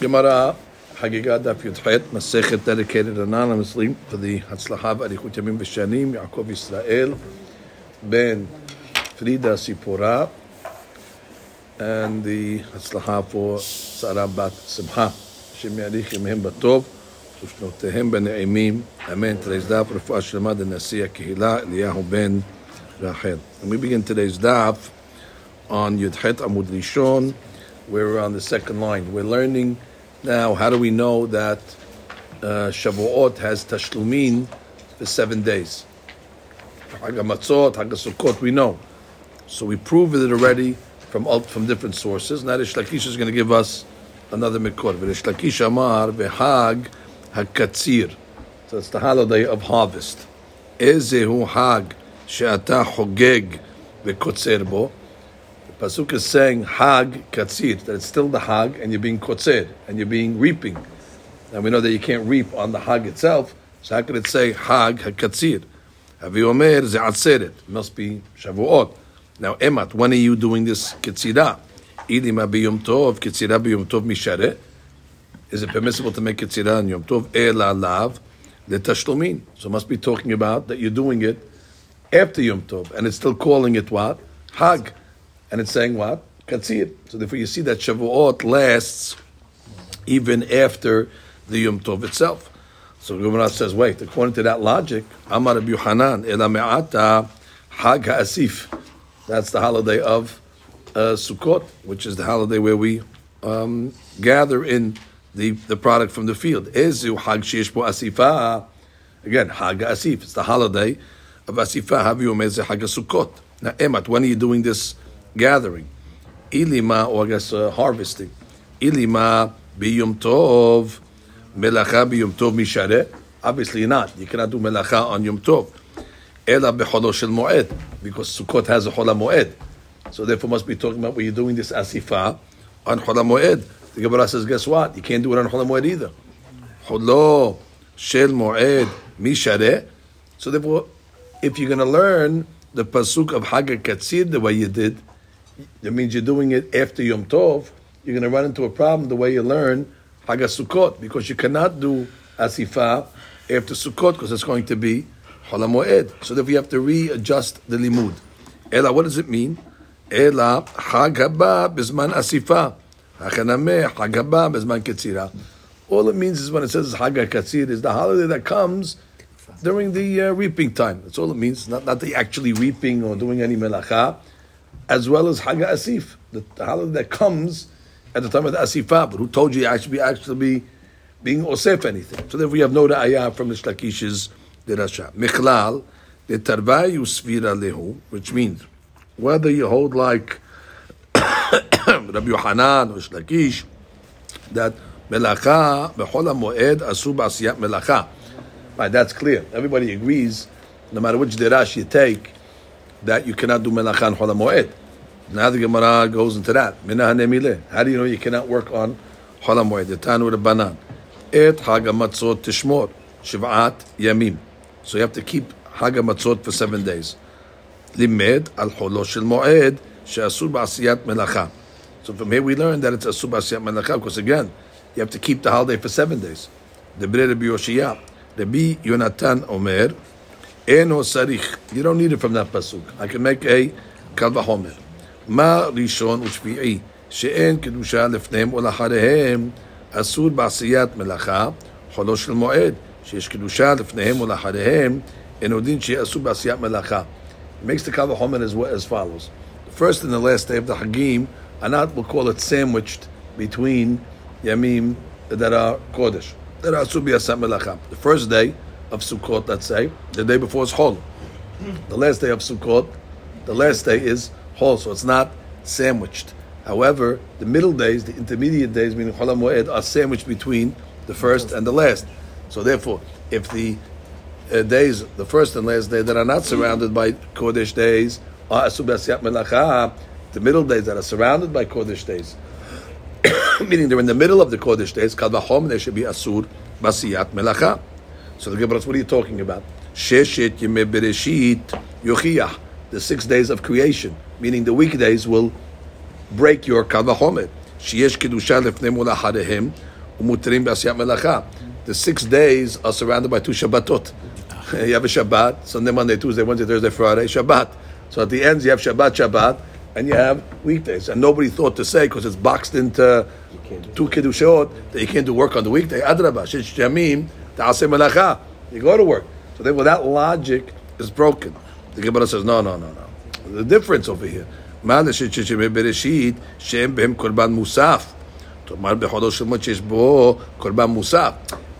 Gemara Hagiga Daf Yudchet Masechet dedicated anonymously to the Hatzlacha Arichut Yamim V'Shanim Yaakov Yisrael Ben Frida Sipora and the Hatzlacha for Sarah Bat Simcha Shem Yarich Yimhem Batov ושנותיהם בנעימים, אמן. Today's daf, רפואה שלמה דנשיא הקהילה, אליהו בן רחל. And we begin today's daf on Yudchet Amud Rishon, where we're on the second line. We're learning now, how do we know that uh, Shavuot has Tashlumin for seven days? Hag HaMatzot, Hag HaSukkot, we know. So we proved it already from from different sources. Now Rish Lakish is going to give us another mikor. Rish Amar v'Hag HaKatzir. So it's the holiday of harvest. Ezehu Hag she'ata hogeg v'kotzer bo. Pasuk is saying Hag Katzir, that it's still the Hag and you're being kotzer, and you're being reaping. And we know that you can't reap on the Hag itself, so how could it say Hag HaKatzir? Avi Omer Ze'atzeret. Must be Shavuot. Now, Emat, when are you doing this Ketzirah? Idim Abiyum Tov, Ketzirah Biyum Tov Mishareh. Is it permissible to make Ketzirah on Yom Tov? Ela Lav, Letashlomin. So must be talking about that you're doing it after Yom Tov, and it's still calling it what? Hag. And it's saying what? Katzir. So therefore you see that Shavuot lasts even after the Yom Tov itself. So Gemara says, wait, according to that logic, Amar Rabbi Yohanan, Ela Me'ata Hag. That's the holiday of uh, Sukkot, which is the holiday where we um, gather in the, the product from the field. Ezu Hag Sheish Bo Asifa. Again, Hag HaAsif. It's the holiday of Asifa. Havi Umeze Hag HaSukkot. Now, Emat, when are you doing this gathering? Ilima, or I guess uh, harvesting. Ilima biyum tov, melacha biyum tov mishareh. Obviously not. You cannot do melacha on yom tov. Ela becholo shel moed, because Sukkot has a chola moed. So therefore must be talking about when you're doing this asifa on chola moed. The Gemara says, guess what? You can't do it on chola moed either. Cholo shel moed mishareh. So therefore, if you're going to learn the pasuk of Hag Katzir the way you did, that means you're doing it after Yom Tov, you're going to run into a problem the way you learn Hag Sukkot, because you cannot do Asifa after Sukkot, because it's going to be Chol Moed. So therefore we have to readjust the limud. Ela, what does it mean? Ela Hag Haba Bizman Asifa. Hachanameh Hag Haba Bizman Ketzira. All it means is when it says Hag Katzir is the holiday that comes during the uh, reaping time. That's all it means. Not, not the actually reaping or doing any melacha as well as Hag Asif, the, the holiday that comes at the time of the Asifah. But who told you I you actually actually be being osef anything? So therefore, we have no ra'ayah from the Shlakish's derasha. Michlal the tarvayu svira lehu, which means whether you hold like Rabbi Yohanan or Shlakish that melacha bechol moed asu b'asiyat melacha. Right, that's clear. Everybody agrees, no matter which derash you take, that you cannot do melacha on Chol Moed. Now the Gemara goes into that. How do you know you cannot work on Chol Moed? The Tanu Rabbanan. Et Hag Matzot Tishmor Shiv'at Yamim. So you have to keep Hag Matzot for seven days. Limed al Cholo Shel Moed She'asur Ba'asiyat Melacha. So from here we learn that it's Asur Ba'asiyat Melacha because again, you have to keep the holiday for seven days. The Bnei Rabbi Yoshiyah. Rabbi Yonatan Omer Eno sarich. You don't need it from that pasuk. I can make a kal v'chomer. Ma rishon ushvi'i she'en kedusha lefneim olacharehem asur ba'asiyat melacha cholo shel moed שיש קדושה לפניהם ולאחריהם, אין יודעים שיהיה אסור בעשיית מלאכה. It makes the kal v'chomer as, as follows. The first and the last day of the Hagim are not, we'll call it sandwiched between Yamim that are Kodesh, that are asur b'asiyat melacha. The first day, of Sukkot, let's say, the day before is Chol. The last day of Sukkot, the last day is Chol, so it's not sandwiched. However, the middle days, the intermediate days, meaning Chol Moed, are sandwiched between the first and the last. So therefore, if the uh, days, the first and last day that are not surrounded by Kodesh days are Asub Melacha, the middle days that are surrounded by Kodesh days, meaning they're in the middle of the Kodesh days, Kal Vachom, they should be Asur Basiyat Melacha. So the Gemara, what are you talking about? Sheshet Yemei Yochiyah, the six days of creation, meaning the weekdays will break your kavahomet. Sheyesh kedusha lefnem ulahadehim umutrim b'asiyat melacha. The six days are surrounded by two Shabbatot. you have a Shabbat, Sunday, Monday, Tuesday, Wednesday, Thursday, Friday, Shabbat. So at the ends you have Shabbat, Shabbat, and you have weekdays. And nobody thought to say, because it's boxed into two Kiddushot, that you can't do work on the weekday. Adrabah, Shesh Jamim, Ta'aseh Melacha. You go to work. So then, well, that logic is broken. The Gemara says, no, no, no, no. The difference over here. מה בראשית שהם בהם קורבן מוסף. תאמר בחודו של מות שיש בו קורבן מוסף.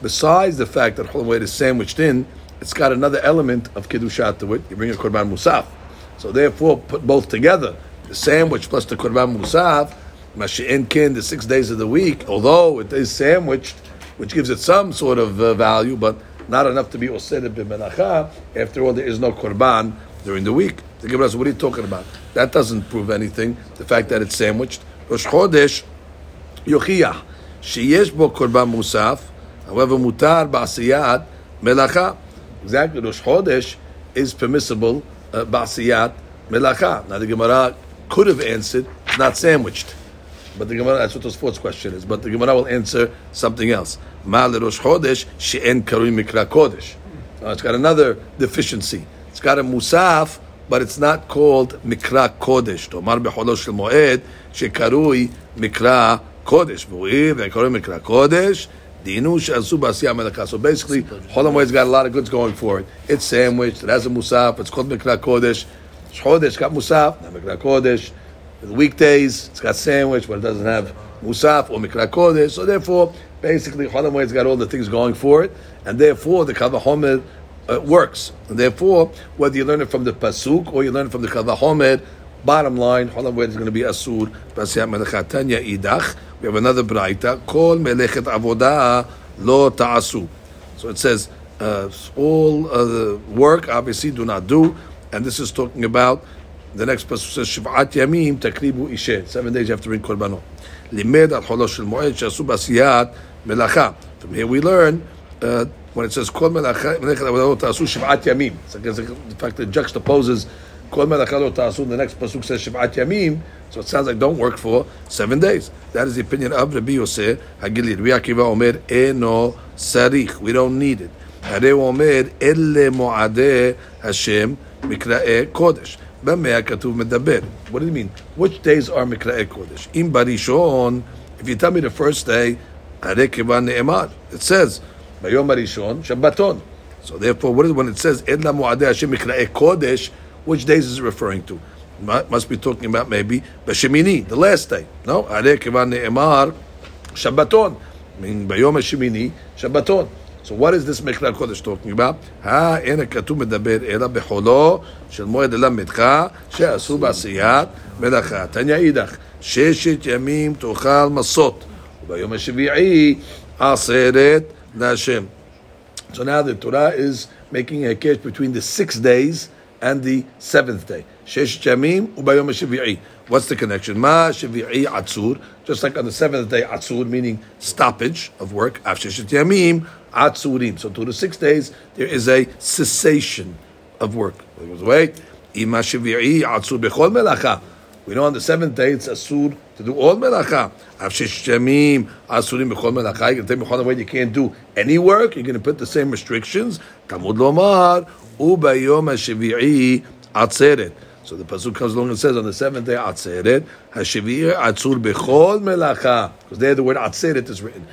Besides the fact that Chol is sandwiched in, it's got another element of Kiddushat to it. You bring a Korban Musaf. So therefore, put both together. The sandwich plus the Korban Musaf, Mashi'en Kin, the six days of the week, although it is sandwiched, which gives it some sort of uh, value, but not enough to be Osed b'menacha. After all, there is no Korban during the week. The Gemara says, what are you talking about? That doesn't prove anything. The fact that it's sandwiched. Rosh Chodesh, Yochiyah, sheyesh bo Korban Musaf, however, mutar ba'asiyat melacha. Exactly, Rosh Chodesh is permissible uh, melacha. Now the Gemara could have answered, not sandwiched. But the Gemara, that's what the sports question is. But the Gemara will answer something else. Ma Rosh Chodesh she'en karui mikra kodesh. Uh, it's got another deficiency. It's got a musaf, but it's not called mikra kodesh. Tomar becholo shel moed shekarui mikra kodesh. V'u'i v'karui mikra kodesh. Dinu she'asu. So basically, Holomoed's got a lot of goods going for it. It's sandwiched. It has a musaf. It's called mikra kodesh. Chodesh got musaf, not mikra kodesh. The weekdays, it's got sandwich, but it doesn't have musaf or mikra kodesh. So therefore, basically, Holomoed's got all the things going for it, and therefore the kavahomed uh, works. And therefore, whether you learn it from the pasuk or you learn it from the kavahomed, bottom line, Holomoed is going to be asur. We have another braita. Kol melechet avodah lo ta'asu. So it says uh, all uh, the work obviously do not do, and this is talking about the next person says, Shiv'at yamim takribu ishe. Seven days you have to bring korbanot. Limed al cholosh el moed she'asu basiyat melacha. From here we learn uh, when it says kol melacha lo ta'asu shiv'at yamim. The fact that it juxtaposes kol melacha lo ta'asu. The next pasuk says shiv'at yamim. So it sounds like don't work for seven days. That is the opinion of Rabbi Yosef Hagelili. Rabbi Akiva omer eno sarich. We don't need it. Hare omer אומר, Moade Hashem Mikrae Kodesh. במה הכתוב מדבר? What do you mean? Which days are מקראי קודש? אם בראשון, if you tell me the first day, הרי כיוון נאמר. It says, ביום הראשון, שבתון. So therefore, what is when it says, אלה מועדי השם מקראי קודש, which days is it referring to? Must be talking about maybe בשמיני, the last day. No? הרי כיוון נאמר, שבתון. I mean, ביום השמיני, שבתון. So what is this מקרא קודש talking about? האין הכתוב מדבר אלא בחולו של מועד ללמדך שאסור בעשיית מלאכה. תניא אידך, ששת ימים תאכל מסות, וביום השביעי עשרת להשם. So now the Torah is making a case between the six days and the seventh day. Shesh Jamim ubayom Shavi'i. What's the connection? Ma Shavi'i Atzur. Just like on the seventh day, Atzur, meaning stoppage of work. Af Sheshet Yamim Atzurim. So to the six days, there is a cessation of work. It goes away. Ima Shavi'i Atzur Bechol Melacha. We know on the seventh day it's asur to do all melacha. Avshishamim asurim bechol melacha. You can take away. You can't do any work. You're going to put the same restrictions. Tamud lomar so the pasuk comes along and says on the seventh day, Atzeret, Hashivir Atzur Bechol Melacha, because there the word Atzeret is written.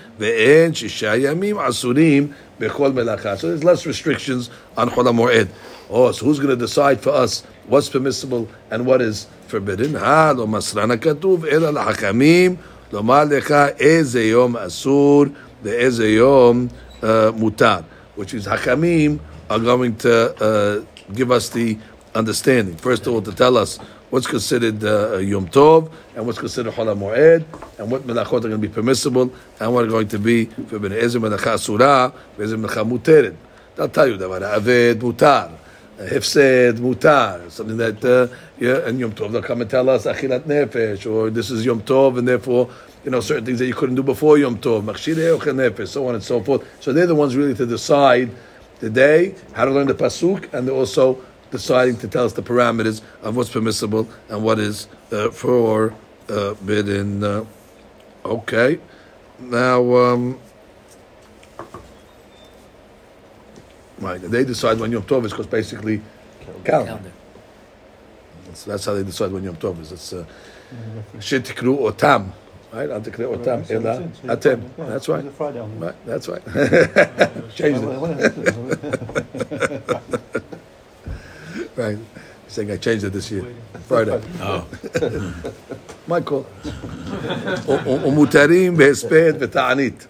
So there's less restrictions on Chol HaMoed. Oh, so who's going to decide for us what's permissible and what is forbidden? Ha, lo masrana katuv, ela lahachamim, lomar lecha eze yom asur, ve'eze yom uh, mutar. Which is, Hakamim are going to uh, give us the understanding. First of all, to tell us what's considered uh, Yom Tov and what's considered Chol Moed and what melachot are going to be permissible and what are going to be forbidden. Ezem melacha surah, ezem melacha muteret. They'll tell you that aved mutar, hefsed mutar, something that uh, yeah, and Yom Tov they'll come and tell us achilat nefesh or this is Yom Tov and therefore you know certain things that you couldn't do before Yom Tov, machshirei nefesh, so on and so forth. So they're the ones really to decide the day, how to learn the pasuk, and also deciding to tell us the parameters of what's permissible and what is uh, forbidden. Uh, Okay. Now, um, right, they decide when Yom Tov is because basically calendar. Calendar. So that's how they decide when Yom Tov is. It's uh, Shetikru Otam, right? Al Tikru Otam Ela Atem. That's right. Friday Right, that's right. Changed it. Right. He's saying I changed it this year. Friday. Oh. My call. Umutarim behesped v'ta'anit.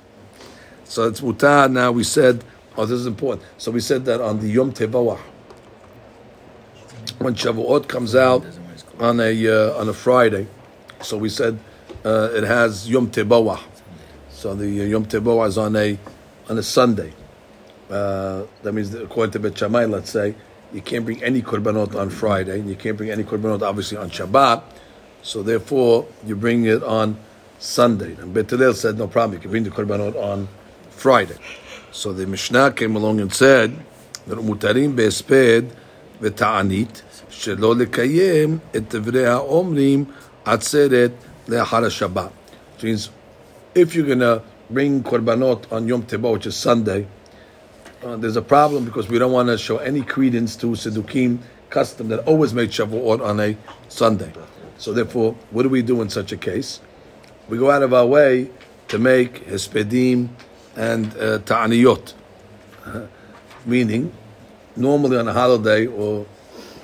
So it's mutar now. We said, oh, this is important. So we said that on the Yom Tevawah, when Shavuot comes out on a uh, on a Friday, so we said uh, it has Yom Teboah. So the Yom Teboah is on a on a Sunday. Uh, that means that according to Bet Shammai, let's say you can't bring any korbanot on Friday, and you can't bring any korbanot obviously on Shabbat. So therefore, you bring it on Sunday. And Bet Hillel said, no problem, you can bring the korbanot on Friday. So the Mishnah came along and said that mutarim beesped v'ta'anit shelo lekayem et tevrei ha'omrim atzeret le'achar Shabbat, which means if you're gonna bring korbanot on Yom Teba, which is Sunday, uh, there's a problem because we don't want to show any credence to Siddukim custom that always made Shavuot on a Sunday. So therefore, what do we do in such a case? We go out of our way to make Hespedim and uh, Ta'aniyot, uh, meaning normally on a holiday or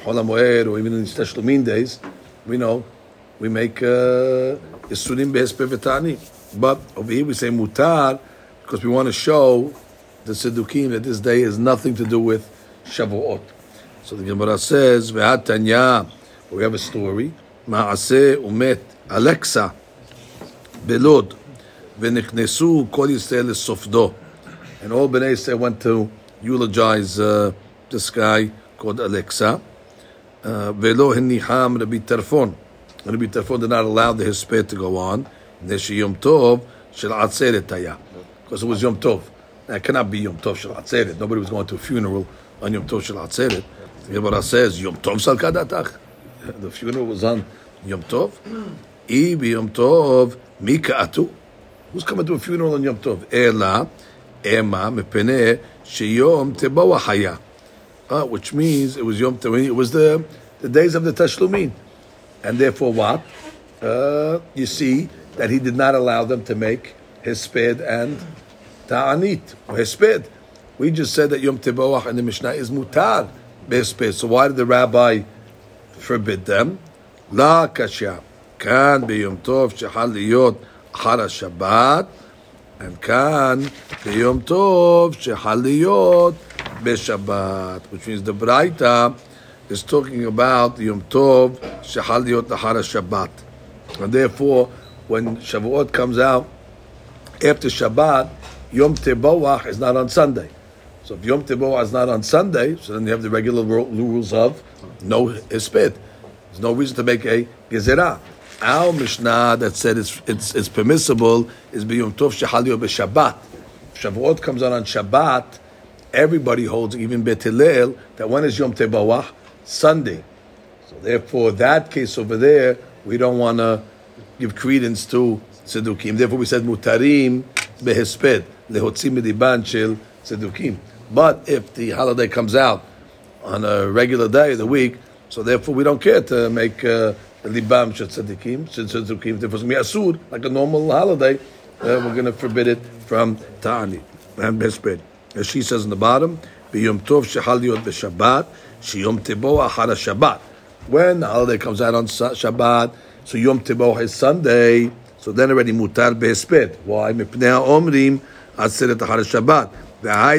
Holamoed or even in Shtashlumin days, we know we make uh, Yisurim Behesper V'Tani. But over here we say Mutar because we want to show the Siddukim that this day has nothing to do with Shavuot. So the Gemara says, we have a story. Ma'aseh Umet Alexa Belud, V'Niknesu Kol Yisrael Sofdo. And all Bnei Yisrael went to eulogize uh, this guy called Alexa. Velo Hiniham Rabbi Tarfon to be they're not allowed the hispah to go on. Neshi Yom Tov Shel Atzeret Taya, because it was Yom Tov. That cannot be Yom Tov Shel Atzeret. Nobody was going to a funeral on Yom Tov Shel Atzeret. The Gemara says Yom Tov Salkadatach. The funeral was on Yom Tov. Ibi Yom Tov Mika Atu. Who's coming to a funeral on Yom Tov? Ela Ema Mepene Sheyom Tebawa Haya. Ah, which means it was Yom Tov. It was the the days of the Tashlumin. And therefore what? Uh, you see that he did not allow them to make his sped and ta'anit, or hesped. We just said that Yom Teboach in the Mishnah is mutar behesped. So why did the rabbi forbid them? La kasha. כאן ביום טוב שחל להיות אחר השבת, and כאן ביום טוב שחל להיות בשבת, which means the Braita is talking about Yom Tov Shehal Tahara Shabbat. And therefore, when Shavuot comes out after Shabbat, Yom Tebowah is not on Sunday. So if Yom Tebowah is not on Sunday, so then you have the regular rules of no Ispid. There's no reason to make a Gezerah. Our Mishnah that said it's, it's, it's permissible is Yom Tov Shehal Shabbat. Shavuot comes out on Shabbat, everybody holds, even Bet Hillel, that when is Yom Tebowah? Sunday. So therefore, that case over there, we don't want to give credence to Sedukim. Therefore, we said mutarim behesped shel Sedukim. But if the holiday comes out on a regular day of the week, so therefore we don't care to make uh, libam shel Sedukim, Sedukim. Therefore, it's like a normal holiday. Uh, we're going to forbid it from ta'ani and behesped. As she says in the bottom, biyom tov shehal b'Shabbat, Shiyom Tiboah Hara Shabbat. When the holiday comes out on Shabbat, so Yom Tiboah is Sunday, so then already Mutar Be'esped. Why? Mipnei Omrim Aseret Hara Shabbat. Right,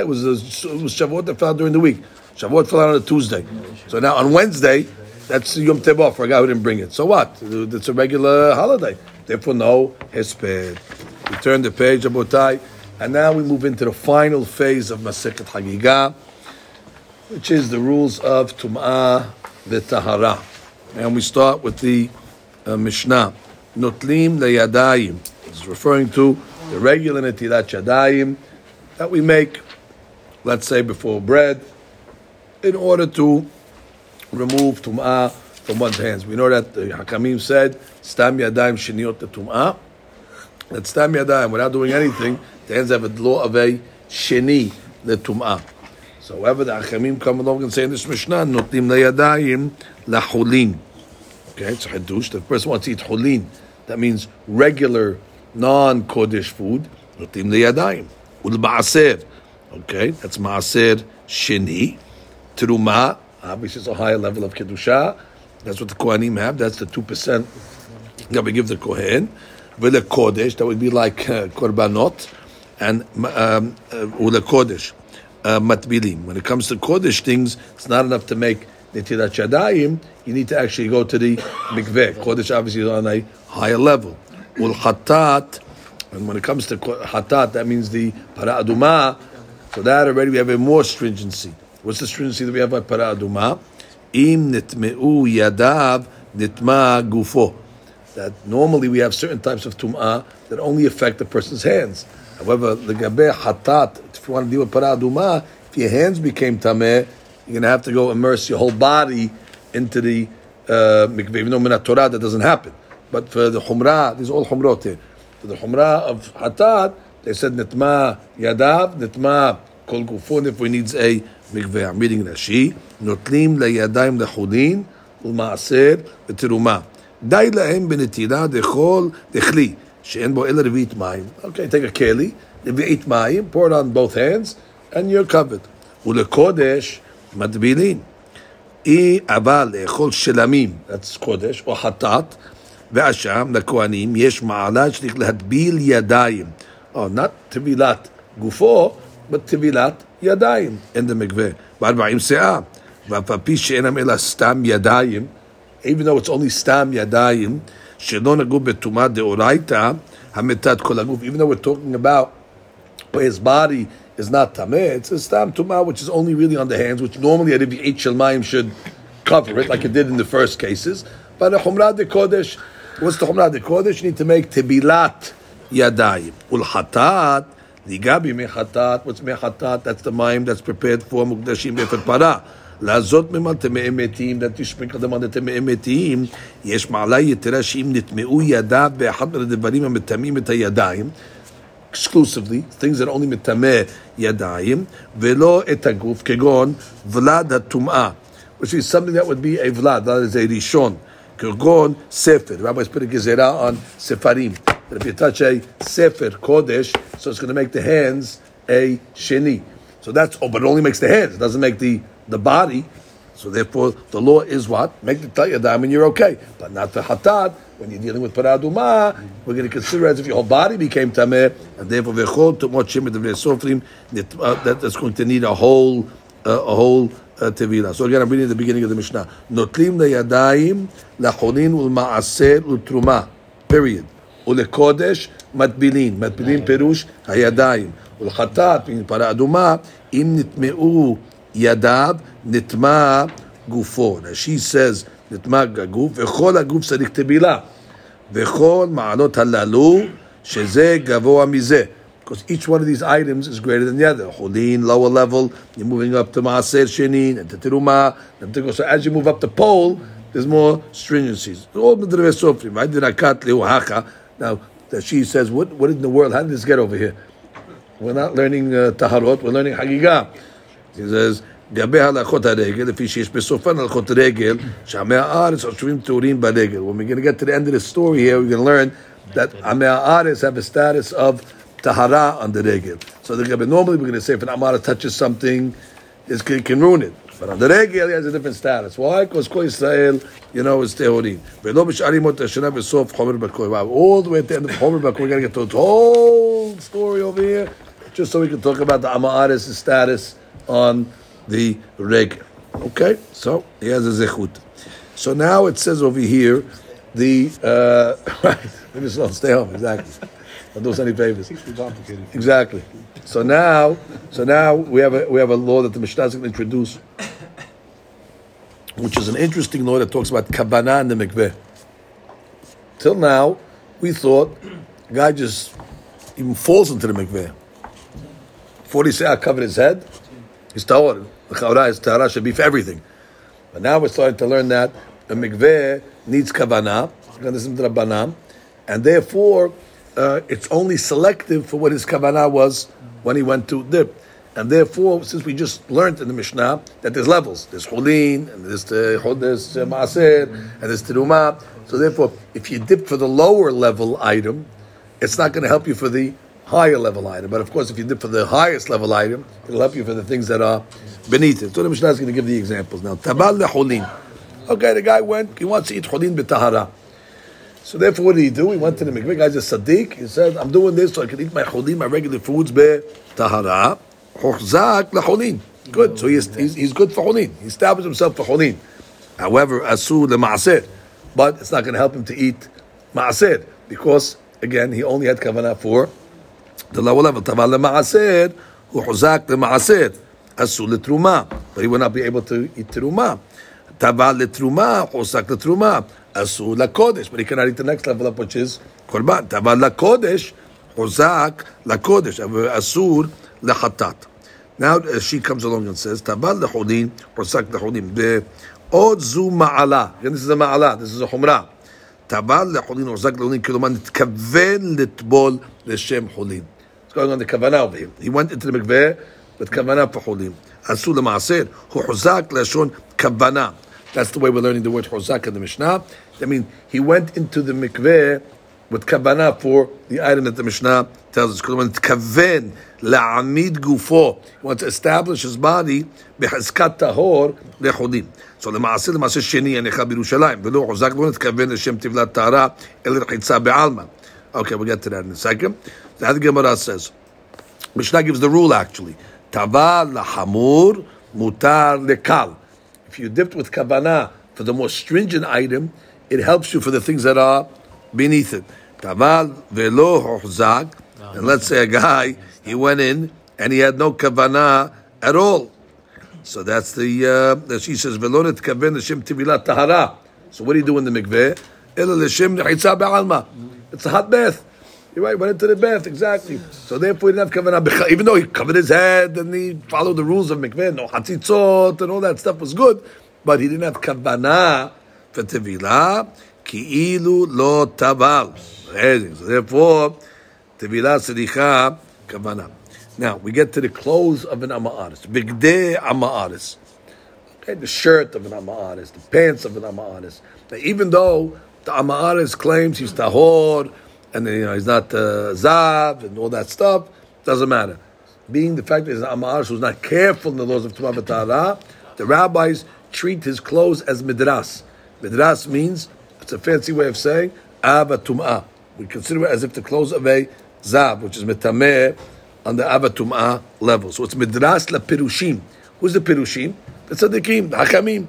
it was, it was Shavuot that fell during the week. Shavuot fell out on a Tuesday. So now on Wednesday, that's Yom Tebah for a guy who didn't bring it. So what? It's a regular holiday. Therefore, no hesped. We turn the page, Abotai and now we move into the final phase of Masechet Hagigah which is the rules of Tum'ah v'Tahara. And we start with the uh, Mishnah. Notlim leyadayim. It's referring to the regular netilat yadayim that we make, let's say, before bread, in order to remove Tum'ah from one's hands. We know that the Hakamim said, Stam Yadayim Shiniot Tum'ah. That Stam Yadayim, without doing anything, the hands have a law of a Sheni, the Tum'ah. So however the Hakamim come along and say in this Mishnah, Notim Layadayim Lahulin. Okay, it's a Hadush. The person wants to eat Hulin. That means regular, non-Kodesh food. Notim Layadayim. Ul Okay, that's Maaser Sheni. Teruma, obviously it's a higher level of Kedusha. That's what the Kohanim have. That's the 2% that we give the Kohen. Vile Kodesh, that would be like uh, Korbanot. And um, uh, Kodesh, uh, Matbilim. When it comes to Kodesh things, it's not enough to make Netilat Yadayim. You need to actually go to the Mikveh. Kodesh obviously is on a higher level. Ul Hatat, and when it comes to Hatat, that means the Para Aduma. So that already we have a more stringency. What's the stringency that we have by Para Aduma? Im nitmeu yadav nitma gufo that normally we have certain types of tum'ah that only affect the person's hands. However, the gabeh hatat, if you want to deal with paraduma, if your hands became tameh, you're going to have to go immerse your whole body into the uh, mikveh. Uh, even though minat Torah that doesn't happen. But for the humrah, these all humrot here. For the humrah of hatat, they said nitma yadav, nitma kol gufun, if we needs a mikveh. I'm reading Rashi. Notlim leyadayim lechudin, ulma'asir, v'tirumah. די להם בנטילה דכל דכלי, שאין בו אלא רביעית מים. אוקיי, a כלי, רביעית מים, pour it on both hands, and you're covered. ולקודש מטבילין. אי אבל לאכול שלמים, that's קודש, או חטאת, ואשם, לכהנים, יש מעלה שצריך להטביל ידיים. Oh, not טבילת גופו, but טבילת ידיים, in the מקווה. וארבעים שאה. even though it's only stam yadayim, שלא נגעו בטומאה דאורייתא, המתת כל הגוף, even though we're talking about where his body is not tameh, it's a stam tumah which is only really on the hands, which normally a Eight Shalmayim should cover it, like it did in the first cases. But a Humrah de Kodesh, what's the Humrah de Kodesh? You need to make tebilat yadayim. Ul hatat, ligabi mechatat, what's mechatat? That's the mayim that's prepared for mukdashim befet parah. לעזות ממל טמאי מתים, that you sprinkle them on the טמאי מתים, יש מעלה יתרה שאם נטמאו ידיו באחד מהדברים המטמאים את הידיים, exclusively, things that only מטמא ידיים, ולא את הגוף, כגון ולד הטומאה, which is something that would be a ולד, that is a ראשון, כגון ספר, rabbis put a גזירה on ספרים, that if you touch a ספר קודש, so it's going to make the hands a sheni. So that's, oh, but it only makes the hands, it doesn't make the the body. So therefore, the law is what? Make the tayyadam and you're okay. But not the hatat. When you're dealing with paraduma, we're going to consider as if your whole body became tameh, and therefore v'chol tumot shemet sofrim uh, that that's going to need a whole uh, a whole uh, tevila. So again, I'm reading the beginning of the Mishnah. Notlim leyadayim lacholin ulmaaser ultruma. Period. ולקודש מטבילין, מטבילין פירוש הידיים, ולחטאת, פרה אדומה, אם נטמעו ידיו נטמע גופו. she says, נטמע הגוף, וכל הגוף צריך טבילה. וכל מעלות הללו, שזה גבוה מזה. Because each one of these items is greater than the other. Cholin, lower level, you're moving up to Maaser Shenin, and to Teruma. So as you move up the pole, there's more stringencies. All the Sofrim, right? Now, she says, what, what in the world, how did this get over here? We're not learning uh, Taharot, we're learning Hagigah. He says, גבי הלכות הרגל, לפי שיש בסופן הלכות רגל, שעמי הארץ חושבים טהורים ברגל. When we're going to get to the end of the story here, we're going to learn that עמי הארץ have a status of tahara on the regel. So the normally we're going to say if an amara touches something, it can, can ruin it. But on the regel, he has a different status. Why? Because Kol Israel, you know, is tehorim. ולא בשארים אותה השנה בסוף חומר בקור. Wow, all the way at the end of חומר בקור, we're going to get to the whole story over here, just so we can talk about the Amaris' status on the reg. Okay, so he has a zechut. So now it says over here, the uh, right. Maybe slow, stay home. Exactly. Don't do us any favors. Exactly. So now, so now we have a we have a law that the Mishnah is going to introduce, which is an interesting law that talks about kabbalah and the mikveh. Till now, we thought a guy just even falls into the mikveh. He say I covered his head, he's tahor. The chaura is tahara should be for everything. But now we're starting to learn that a mikveh needs Rabbanan, and therefore uh, it's only selective for what his kavanah was when he went to dip. And therefore, since we just learned in the Mishnah that there's levels, there's cholin, and there's the there's uh, maaser, and there's teruma. So therefore, if you dip for the lower level item, it's not going to help you for the higher level item. But of course, if you dip for the highest level item, it'll help you for the things that are beneath it. So the Mishnah is going to give the examples now. Tabal leholin. Okay, the guy went. He wants to eat cholin b'tahara. So therefore, what did he do? He went to the mikveh. Guy's a sadiq. He said, "I'm doing this so I can eat my cholin, my regular foods b'tahara." Hochzak lecholin. Good. So he's, he's, he's good for cholin. He established himself for cholin. However, asur lemaaser, but it's not going to help him to eat maaser because again he only had kavanah for זה לא עולם, אבל למעשר, הוא חוזק למעשר. אסור לתרומה, but he would not be able to eat תרומה. טבע לתרומה, חוזק לתרומה. אסור לקודש, but he cannot eat the next level up, which is קורבן. טבע לקודש, חוזק לקודש, אבל אסור לחטאת. Now she comes along and says, טבע לחולין, חוזק לחולין. ועוד זו מעלה, כן, זה מעלה, זה חומרה. טבל לחולין, הוחזק לחולין, כלומר נתכוון לטבול לשם חולין. It's going on the כוונה over here. He went into the מקווה with כוונה for חולין. עשו למעשר, הוא חוזק לשון כוונה. That's the way we're learning the word חוזק in the Mishnah. I mean, he went into the mikveh with kavanah for the item that the Mishnah tells us. Because when it's kaven la'amid gufo, he wants to establish his body behazkat tahor lechodim. So למעשה, למעשה שני הניחה בירושלים, ולא חוזק לא נתכוון לשם טבלת טהרה, אלא רחיצה בעלמא. Okay, we'll get to that in a second. That Gemara says. Mishnah gives the rule actually. Tava lahamur mutar lekal. If you dipped with kavanah for the more stringent item, it helps you for the things that are beneath it. Taval velo hochzag. And let's say a guy, he went in and he had no kavanah at all. So that's the, uh, she says, velo netkaven l'shem tivilat tahara. So what do you do in the mikveh? It's a hot bath. You're right, went into the bath, exactly. So therefore he didn't have kavanah even though he covered his head and he followed the rules of mikveh, no hatzitzot and all that stuff was good, but he didn't have kavanah for tevilah, ki'ilu lo taval. So therefore, tevilah sedicha kavanah. Now, we get to the clothes of an amma artist, bigdeh amma. Okay, the shirt of an amma the pants of an amma. Now, even though the amma claims he's tahor, and you know, he's not uh, Zav, and all that stuff, doesn't matter. Being the fact that he's an Ama'aris who's not careful in the laws of Tumah the rabbis treat his clothes as midras. Midras means it's a fancy way of saying ava tum'ah. We consider it as if the clothes of a zav, which is metameh, on the ava level. So it's midras la pirushim. Who's the pirushim? The tzaddikim, the hakamim.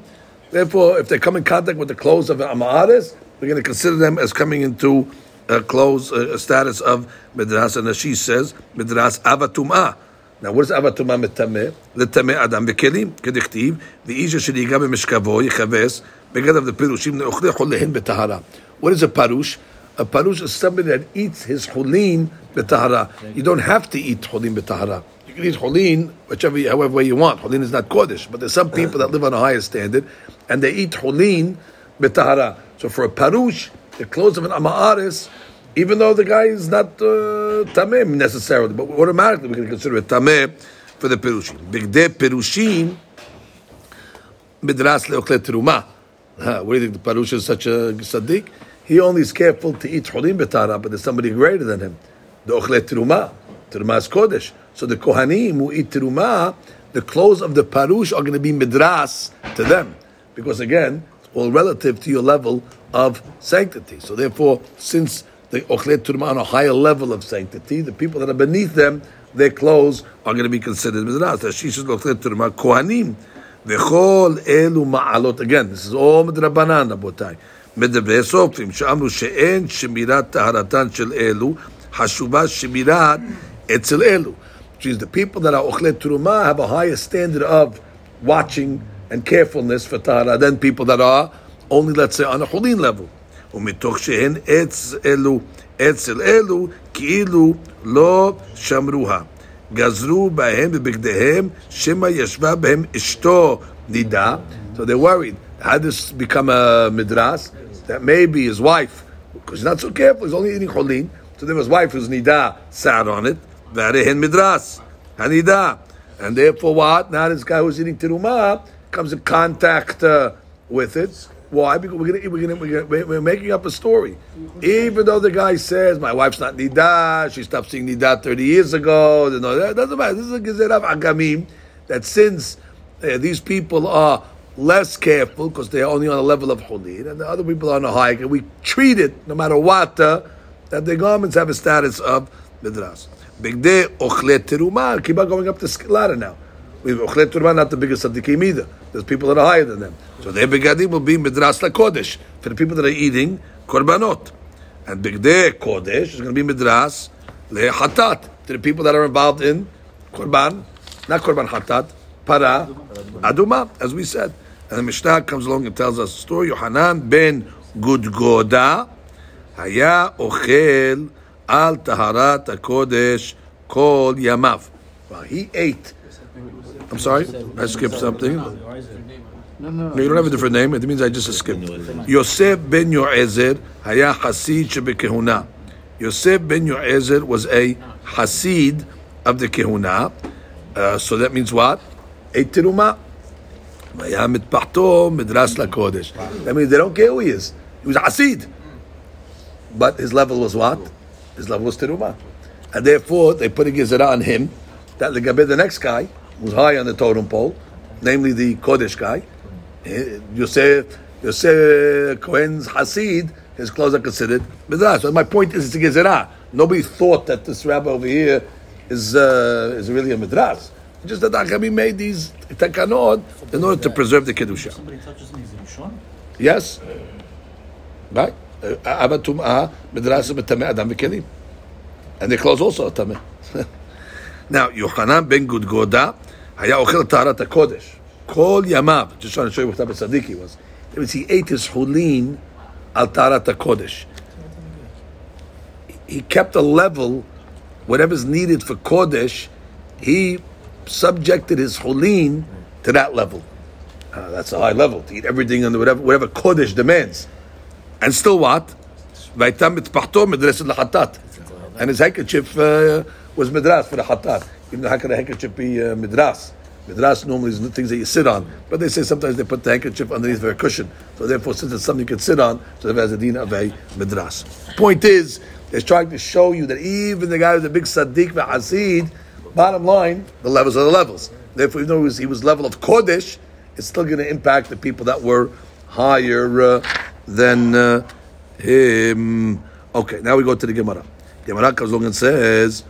Therefore, if they come in contact with the clothes of an amaris, we're going to consider them as coming into Uh, clothes uh, a status of midras. And she says, midras ava tum'ah. Now, what is avatuma metameh? Letameh adam bekelim kedichtiv v'isha sheliga b'mishkavo yichaves begad of the pirushim neochle cholehin betahara. What is a parush? A parush is somebody that eats his cholin betahara. You don't have to eat cholin betahara. You can eat cholin whichever, however way you want. Cholin is not kodesh, but there's some people that live on a higher standard and they eat cholin betahara. So for a parush, the clothes of an amaris even though the guy is not uh, tamim necessarily, but automatically we can consider it tameh for the perushim. Bigde perushim midras leokle teruma. What do you think? The parush is such a tzaddik? He only is careful to eat cholim betara, but there's somebody greater than him. The teruma. Teruma is kodesh. So the kohanim who eat teruma, the clothes of the parush are going to be midras to them, because again, it's all relative to your level of sanctity. So therefore, since the Ochle Turma on a higher level of sanctity. The people that are beneath them, their clothes are going to be considered Midras. Shishas Ochle Turma Kohanim. V'chol elu ma'alot. Again, this is all midrabanan, Rabotai. מדברי סופרים, שאמרו שאין שמירת טהרתן של אלו, חשובה שמירת אצל אלו. Which is the people that are אוכלי תרומה have a higher standard of watching and carefulness for tahara than people that are only, let's say, on a chulin level. ומתוך שהן עץ אלו, אצל אלו, כאילו לא שמרוה. גזרו בהם בבגדיהם, שמא ישבה בהם אשתו נידה. So they're worried had this become a midras, that maybe his wife, because he's not so careful, he's only eating cholin, so then his wife who's nida sat on it, varihin midras, hanida. And therefore what? Now this guy who's eating terumah comes in contact uh, with it. Why? Because we're, gonna, we're, gonna, we're, gonna, we're making up a story. Even though the guy says, my wife's not nida, she stopped seeing nida 30 years ago, no, that doesn't matter. This is a gezerah agamim, that since uh, these people are less careful because they're only on a level of hulin, and the other people are on a higher. And we treat it, no matter what, uh, that their garments have a status of midras. Bigde ochlet teruma. Keep on going up the ladder now We ochlet teruma not the biggest tzaddikim either. There's people that are higher than them. So their begadim will be midras lakodesh for the people that are eating korbanot, and bigde kodesh is going to be midras lehatat to the people that are involved in korban, not korban hatat, para aduma, as we said. And the Mishnah comes along and tells us the story. Yohanan ben Gudgoda היה אוכל על טהרת הקודש כל ימיו. Well, he ate. I'm sorry, I skipped something. No, no, no, you don't have a different name. It means I just skipped. Yosef ben Yo'ezer haya Hasid shebekehuna. Yosef ben Yo'ezer was a Hasid of the Kehuna. Uh, so that means what? A Tiruma. That means they don't care who he is. He was a Hasid. But his level was what? His level was teruma, And therefore, they put a Gezerah on him that the the next guy was high on the totem pole, namely the Kodesh guy. Eh, Yosef, Yosef Cohen's Hasid, his clothes are considered bizarre. So my point is, it's a gezerah. Nobody thought that this rabbi over here is uh, is really a madras. Just that Achamim made these takanot in order to preserve the kedusha. Somebody touches me, is Yes. Right. Uh, Abba tum'ah, madras b'tameh adam Kelim. And their clothes also are tameh. Now, Yochanan ben Gudgoda היה אוכל טהרת הקודש. כל ימיו, just trying to show you what type of tzaddik he was. That means he ate his chulin al טהרת הקודש. He kept a level, whatever's needed for kodesh, he subjected his chulin to that level. Uh, that's a high level, to eat everything under whatever, whatever kodesh demands. And still what? והייתה מטפחתו מדרסת לחטאת. And his handkerchief uh, was midras for the hatat. Even how could a handkerchief be uh, midras? Midras normally is the things that you sit on. But they say sometimes they put the handkerchief underneath a cushion. So therefore, since it's something you can sit on, so it has a din of a midras. Point is, they're trying to show you that even the guy who's a big tzaddik hasid, bottom line, the levels are the levels. Therefore, even though he was, he was level of kodesh, it's still going to impact the people that were higher uh, than uh, him. Okay, now we go to the Gemara. Gemara comes along and says,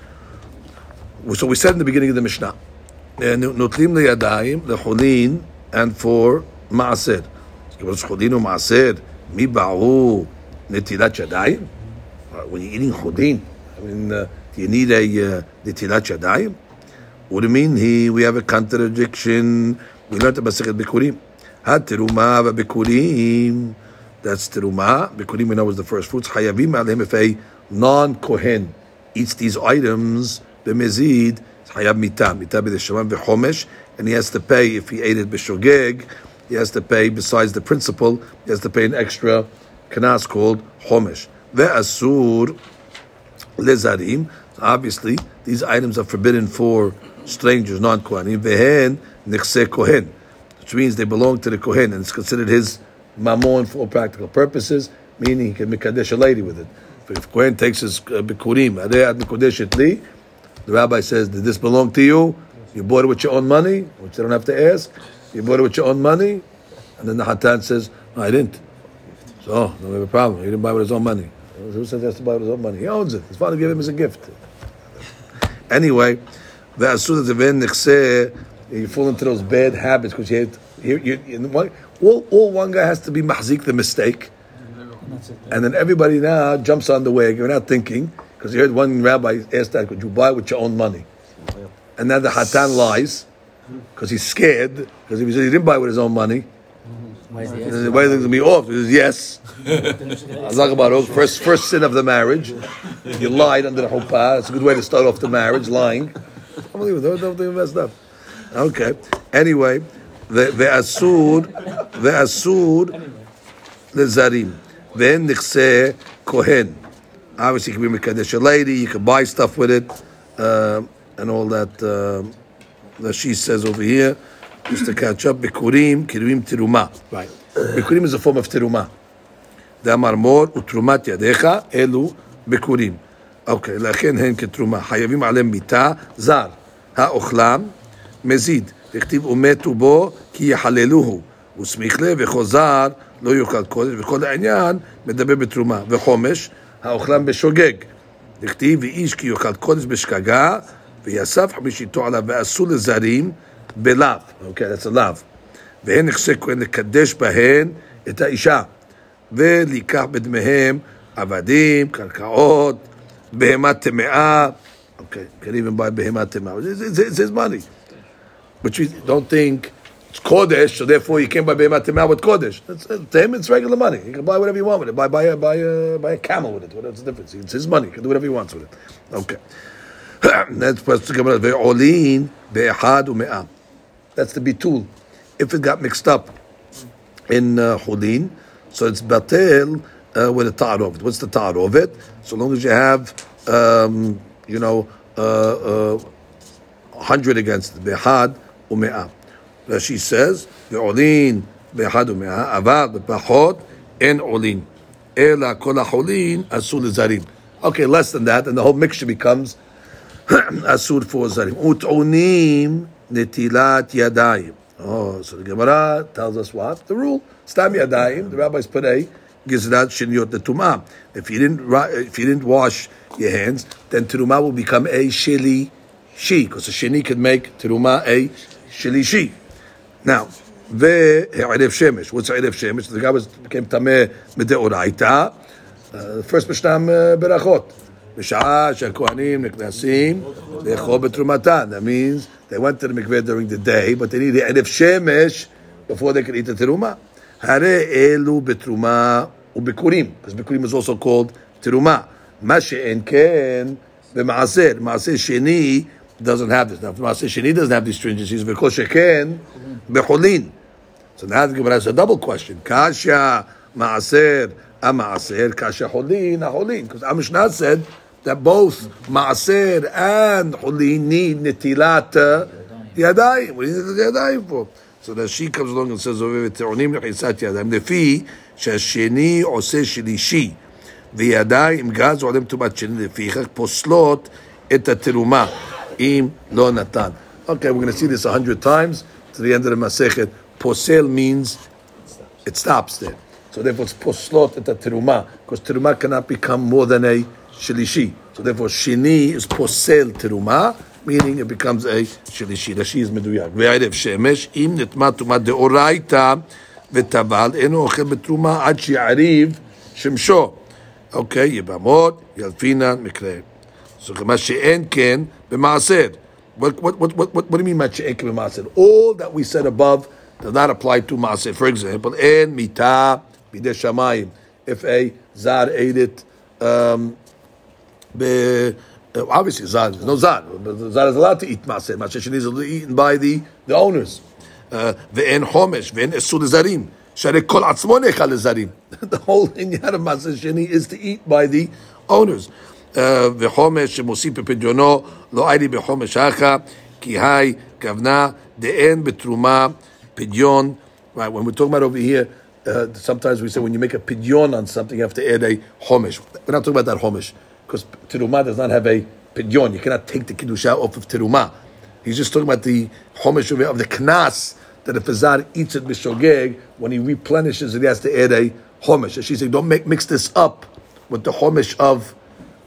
so we said in the beginning of the Mishnah, נוטלים לידיים, לחולין, and for מעשר. כיוון שחולין ומעשר, מי בעו נטילת ידיים? When you're eating חולין, I mean, uh, do you need a uh, נטילת ידיים? What do you mean? He, we have a contradiction. We learned about Sechet Bikurim. התרומה והבikurim, that's teruma. Bikurim we know was the first fruits. Hayavim alim if a non-kohen eats these items, b'mezid, hayav mita, mita b'deshaman v'chomesh, and he has to pay if he ate it b'shogeg, he has to pay besides the principal, he has to pay an extra kanas called chomesh. Ve'asur lezarim. Obviously, these items are forbidden for strangers, non-kohanim. Vehen nechse kohen, which means they belong to the kohen, and it's considered his mamon for all practical purposes, meaning he can mikadesh a lady with it. If Kohen takes his uh, bikurim, the rabbi says, did this belong to you? You bought it with your own money, which they don't have to ask. You bought it with your own money, and then the hatan says, no, I didn't. So, oh, no, we have a problem. He didn't buy it with his own money. Who says he has to buy it with his own money? He owns it. His father gave him as a gift. Anyway, the asur that you fall into those bad habits because you, you, you, you one, all, all one guy has to be mahzik the mistake, and then everybody now jumps on the wagon You're not thinking because he heard one rabbi asked that, could you buy with your own money? And now the Hatan lies because he's scared, because if he said he didn't buy with his own money, why is it going to be off? He says, yes. Allah about first, first sin of the marriage. You lied under the chuppah. It's a good way to start off the marriage, lying. Unbelievable. Don't, don't messed up. Okay. Anyway, the, asud, Asur, the Asur, the Zarim. Then Nikseh Kohen. Obviously, you can be Mekadesh a lady, you can buy stuff with it, uh, and all that, uh, that she says over here. Just to catch up, Bikurim, Kirim Tiruma. Right. Bikurim is a form of Tiruma. דאמר מור ותרומת ידיך אלו ביקורים. אוקיי, לכן הן כתרומה. חייבים עליהם מיתה, זר. האוכלם, מזיד. וכתיב ומתו בו כי יחללוהו. וסמיך לב זר לא יאכל קודש, וכל העניין מדבר בתרומה. וחומש, האוכלם בשוגג. וכתיב ואיש כי יאכל קודש בשגגה, ויסף חמישיתו עליו, ואסור לזרים בלאו. אוקיי, that's a לאו. והן נכסי כהן לקדש בהן את האישה. ולקח בדמיהם עבדים, קרקעות, בהמה טמאה. Okay, even buy בהמה טמאה. Is money. But you don't think It's Kodesh, so therefore you can't buy Behemoth Tamar with Kodesh. That's, uh, to him, it's regular money. He can buy whatever you want with it. Buy, buy, a, buy, a, buy a camel with it. What's the difference? It's his money. He can do whatever he wants with it. Okay. That's Ve'olin u'me'am. That's the bitul. If it got mixed up in uh, so it's batel uh, with a tar of it. What's the tar of it? So long as you have, um, you know, uh, uh, 100 against it, behad u'me'am. Rashi says, behad ume'ah, aval bepachot en olin. Ela kol ha'olin asul zarim. Okay, less than that, and the whole mixture becomes asur for zarim. Ut'onim netilat yadayim. Oh, so the Gemara tells us what? The rule. Stam yadayim, the rabbis put a gizrat shinyot the tumah. If you didn't if you didn't wash your hands, then terumah will become a shili she, because a sheni can make terumah a shili she. Now, וערב שמש. What's ערב שמש? The guy was became tameh מדאורייתא. Uh, first משנם uh, ברכות. בשעה שהכהנים נכנסים לאכול בתרומתן. That means they went to the mikveh during the day, but they needed ערב שמש before they could eat the terumah. הרי אלו בתרומה ובקורים, because בקורים is also called תרומה. מה שאין כן במעשר. מעשר שני doesn't have this. Now, if מעשר שני doesn't have these stringencies, וכל שכן בחולין. So now the Gemara has a double question. Kasha Maaser Amaaser, Kasha Holin Holin. Because Amishna said that both Maaser and Holin need Netilat uh, Yadayim. What do need the Yadayim for? So that she comes along and says, "ותעונים לחיסת ידיים, לפי שהשני עושה שלישי, וידיים גז עולם טומאת שני, לפיכך פוסלות את התרומה, אם לא נתן. Okay, we're going to see this a hundred times to the end of the Masechet. Posel means it stops there. So therefore it's poslot at the teruma, because teruma cannot become more than a shilishi. So therefore shini is posel teruma, meaning it becomes a shilishi. Rashi is meduyak. וערב שמש, אם נטמע טומאת דאורייתא וטבל, אינו אוכל בתרומה עד שיעריב שמשו. אוקיי, יבמות, ילפינן, מקרה. So מה שאין כן במעשר. What, what, what, what, what do you mean by שאין כן במעשר? All that we said above does not apply to מעשר. For example, אין מיתה בידי שמיים. If a zar ate it, um, be, uh, obviously zar, there's no zar. But the Zar is allowed to eat מעשר. מעשר שני is eaten by the, the owners. Uh, ואין חומש, ואין אסור לזרים. שהרי כל עצמו נאכל לזרים. The whole עניין of מעשר שני is to eat by the owners. Uh, וחומש שמוסיף בפדיונו, לא הייתי בחומש אחא, כי היי כוונה דאין בתרומה פדיון. Right, when we're talking about over here, uh, sometimes we say when you make a pidyon on something, you have to add a homish. We're not talking about that homish, because teruma does not have a pidyon. You cannot take the kiddusha off of teruma. He's just talking about the homish of the knas, that if a zar eats it b'shogeg, when he replenishes it, he has to add a homish. She's saying, don't make, mix this up with the homish of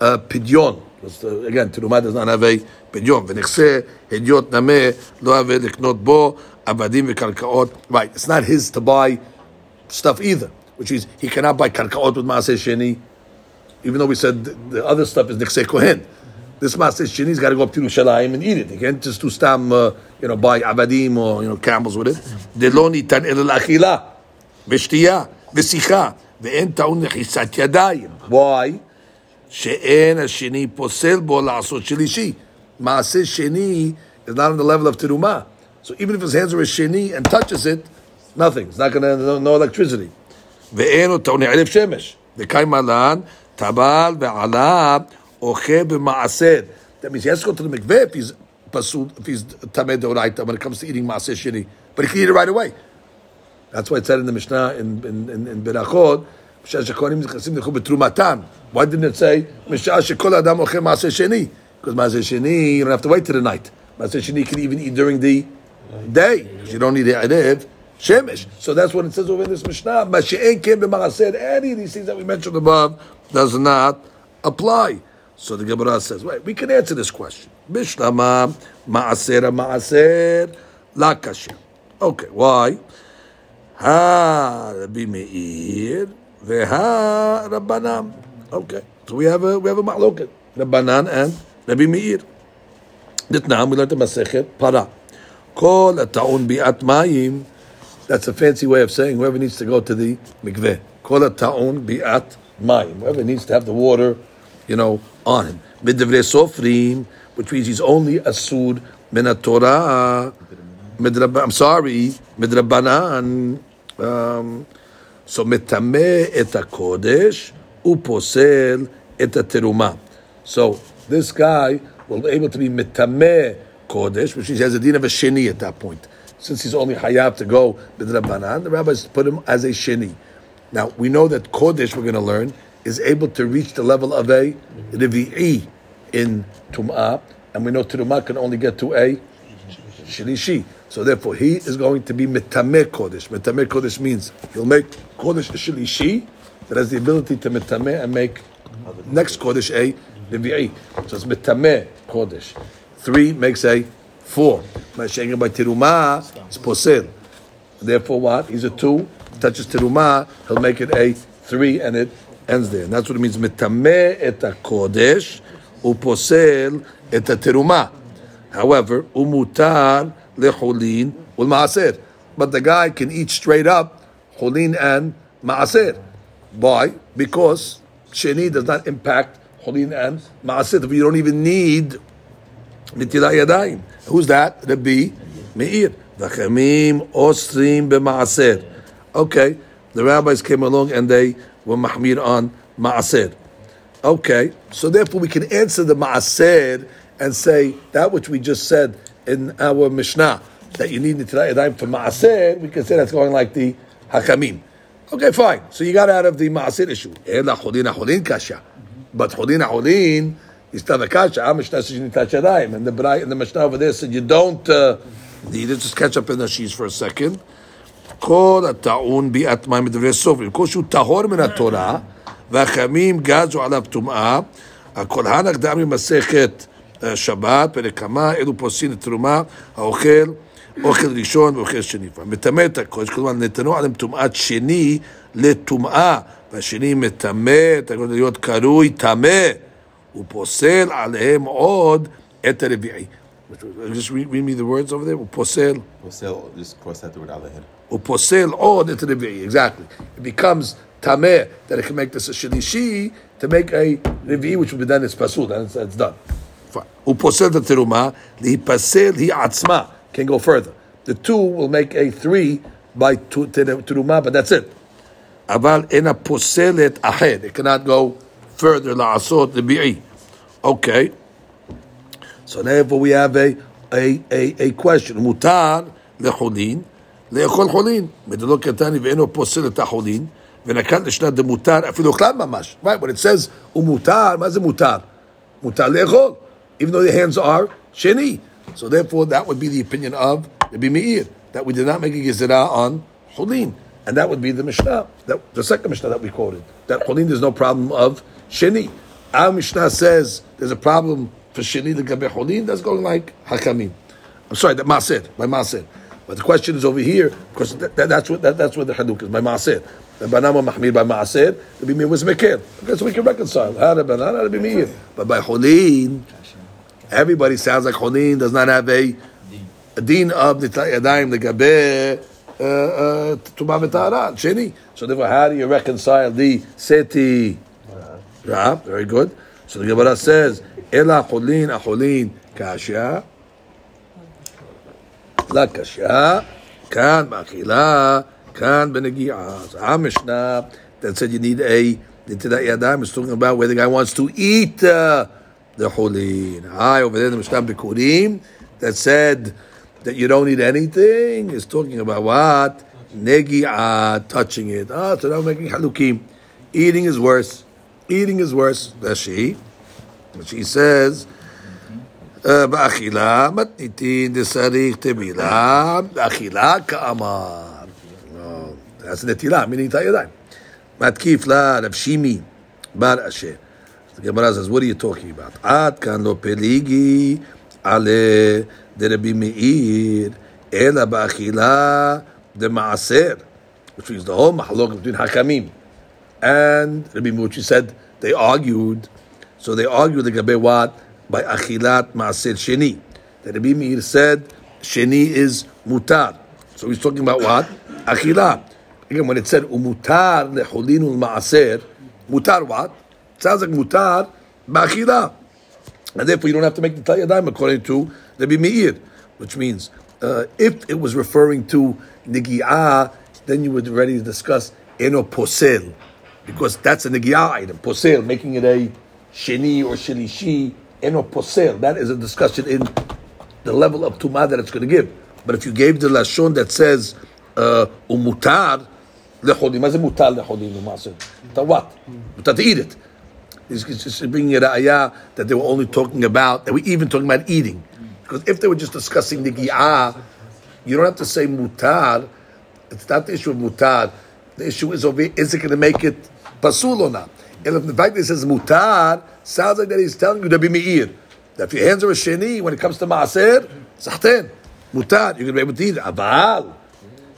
uh, pidyon. Because, uh, again, teruma does not have a pidyon. ונכסה הדיוט נמה לא הווה לקנות בו עבדים וקרקעות. Right, it's not his to buy stuff either, which is he cannot buy karkaot with maaseh sheni, even though we said the, the other stuff is nixei kohen. This maaseh sheni's got to go up to Yerushalayim and eat it. He can't just do stam, uh, you know, buy abadim or you know camels with it. דלא ניתן אלא לאכילה ושתייה ושיחה ואין טעון לחיסת ידיים. Why? שאין השני פוסל בו לעשות שלישי. מעשה שני is not on the level of teruma. So even if his hands are a sheni and touches it, nothing. It's not going to, no, no electricity. ואין טעון ערב שמש. וקיים עלן, טבל ועלה, אוכל במעשר. That means he has to go to the mikveh if he's pasul, if he's tameh deoraita when it comes to eating maaser sheni. But he can eat it right away. That's why it said in the Mishnah in in in, in Berachot, why didn't it say "Mishah shekol adam maaser sheni"? Because maaser sheni you don't have to wait till the night. Maaser sheni can even eat during the day you don't need the erev shemesh. So that's what it says over in this Mishnah. Mashe'en kem b'maaser. Any of these things that we mentioned above does not apply. So the Gemara says, wait, we can answer this question. Bishlama maaser maaser la kasher. Okay, why? Ha Rabbi Meir veha Rabbanan. Okay, so we have a we have a ma'loket Rabbanan and Rabbi Meir. Ditnam we learned the Masechet Para. Kol ataun bi'at mayim. That's a fancy way of saying whoever needs to go to the mikveh. Kol ataun bi'at mayim. Whoever needs to have the water, you know, on him. Midivrei sofrim, which means he's only asud min Torah. I'm sorry, midrabanan. Um, so metame et kodesh uposel et teruma. So this guy will be able to be metame kodesh, which means he has a din of a sheni at that point. Since he's only hayab to go midrabanan, the rabbis put him as a sheni. Now we know that kodesh we're going to learn is able to reach the level of a revi'i in tum'ah, and we know tum'ah can only get to a shlishi. So therefore, he is going to be mitameh kodesh. Mitameh kodesh means he'll make kodesh shlishi that has the ability to mitameh and make next kodesh a revi'i. So it's mitameh kodesh. Three makes a four. By tiruma, it's posel. Therefore, what? He's a two. Touches tiruma, he'll make it a three, and it ends there. And that's what it means. Metameh et kodesh uposel et teruma. However, umutar lechulin ulmaaser. But the guy can eat straight up chulin and maaser. Why? Because sheni does not impact chulin and maaser. You don't even need nitilat yadayim. Who's that? Rabbi Meir. V'chamim osrim b'maaser. Okay, the rabbis came along and they were mahmir on ma'aser. Okay, so therefore we can answer the ma'aser and say that which we just said in our Mishnah that you need nitilat yadayim for ma'aser. We can say that's going like the hakamim. Okay, fine. So you got out of the ma'aser issue. Ela chodin chodin kasha, but chodin chodin is still a kasha. Our Mishnah says you need nitilat yadayim, and the and the Mishnah over there said you don't uh, it. Just catch up in the sheets for a second. כל הטעון ביאת מים בדברי סופרים, כל שהוא טהור מן התורה, והחמים גזו עליו טומאה, הכל הנח דאמרי מסכת שבת, פרק כמה, אלו פוסין לתרומה, האוכל, אוכל ראשון ואוכל שני. מטמא את הקודש, כלומר נתנו עליהם טומאת שני לטומאה, והשני מטמא, אתה יכול להיות קרוי טמא, הוא פוסל עליהם עוד את הרביעי. Just read, read me the words over there. הוא פוסל. Just cross that word out ahead. uposel od into the revi'i. Exactly. It becomes tameh that it can make this a shlishi to make a revi'i, which will be done as pasul. Then it's, it's done. Fine. Uposel the teruma lihipasel hi atzma can go further. The two will make a three by tu- te- teruma, but that's it. Aval ena poselet ahed. It cannot go further la'asot revi'i. Okay. So therefore we have a a a, a question. Mutar lechulin. לאכול חולין, מדלו קטני ואינו פוסל את החולין, ונקט לשנת דמותר, אפילו אוכלן ממש. Right, when it says הוא מותר, מה זה מותר? מותר לאכול, even though the hands are שני. So therefore, that would be the opinion of Rabbi Meir that we did not make a gezerah on chulin, and that would be the Mishnah, that, the second Mishnah that we quoted. That chulin there's no problem of sheni. Our Mishnah says there's a problem for sheni the gabe chulin. That's going like hakamim. I'm sorry, that maaser by maaser. But the question is over here because that, that, that's what that, that's what the haduk is by maaser. The banama mahmir by maaser, Rabbi Meir was mekir. Okay, so we can reconcile. How Rabbi Meir, but by chulin everybody sounds like Cholin does not have a, a din of yadayim the gabe tuma v'tara sheni. So therefore, how do you reconcile the seti? Ra, very good. So the Gemara says, "Ela cholin acholin kasha." La kasha, kan ba'achila, kan benegi'ah. So Mishnah that said you need a yadayim is talking about where the guy wants to eat uh, the cholin. I over there in the Mishnah Bikurim that said that you don't need anything is talking about what? Negi'ah, touching it. Ah, so now we're making halukim. Eating is worse. Eating is worse. That's she. She says, באכילה מתניתין דשריך טבילה, באכילה כאמר. That's נטילה, meaning את הידיים. מתקיף לה רב שימי בר אשר. The Gemara says, what are you talking about? Ad kano peligi ale derebi meir ela ba'achila de maaser. Which means the whole mahalok between Hakamim and Rabbi Muchi said they argued. So they argued the Gabe what? By Achilat Maaser Sheni. That Rabbi Meir said Sheni is mutar. So he's talking about what? Achilat. Again, when it said umutar leholin ul maaser, mutar what? Sounds like mutar ba'achila. And therefore, you don't have to make the tayyadim according to the Meir, which means uh, if it was referring to nigi'ah, then you would to discuss eno posel, because that's a nigi'ah item. Posel, making it a sheni or shilishi, eno posel. That is a discussion in the level of tumah that it's going to give. But if you gave the lashon that says umutar lechodim, uh, mutar lechodim? What? Mutar to eat it. Just bringing a ra'ayah that they were only talking about, that we even talking about eating. Because if they were just discussing the you don't have to say mutar. It's not the issue of mutar. The issue is over, is it going to make it pasul or not? And if the fact that it says mutar, sounds like that he's telling you to be me'ir. That if your hands are a sheni, when it comes to ma'aser, sahten, mutar, you're going to be able to eat it. Aval,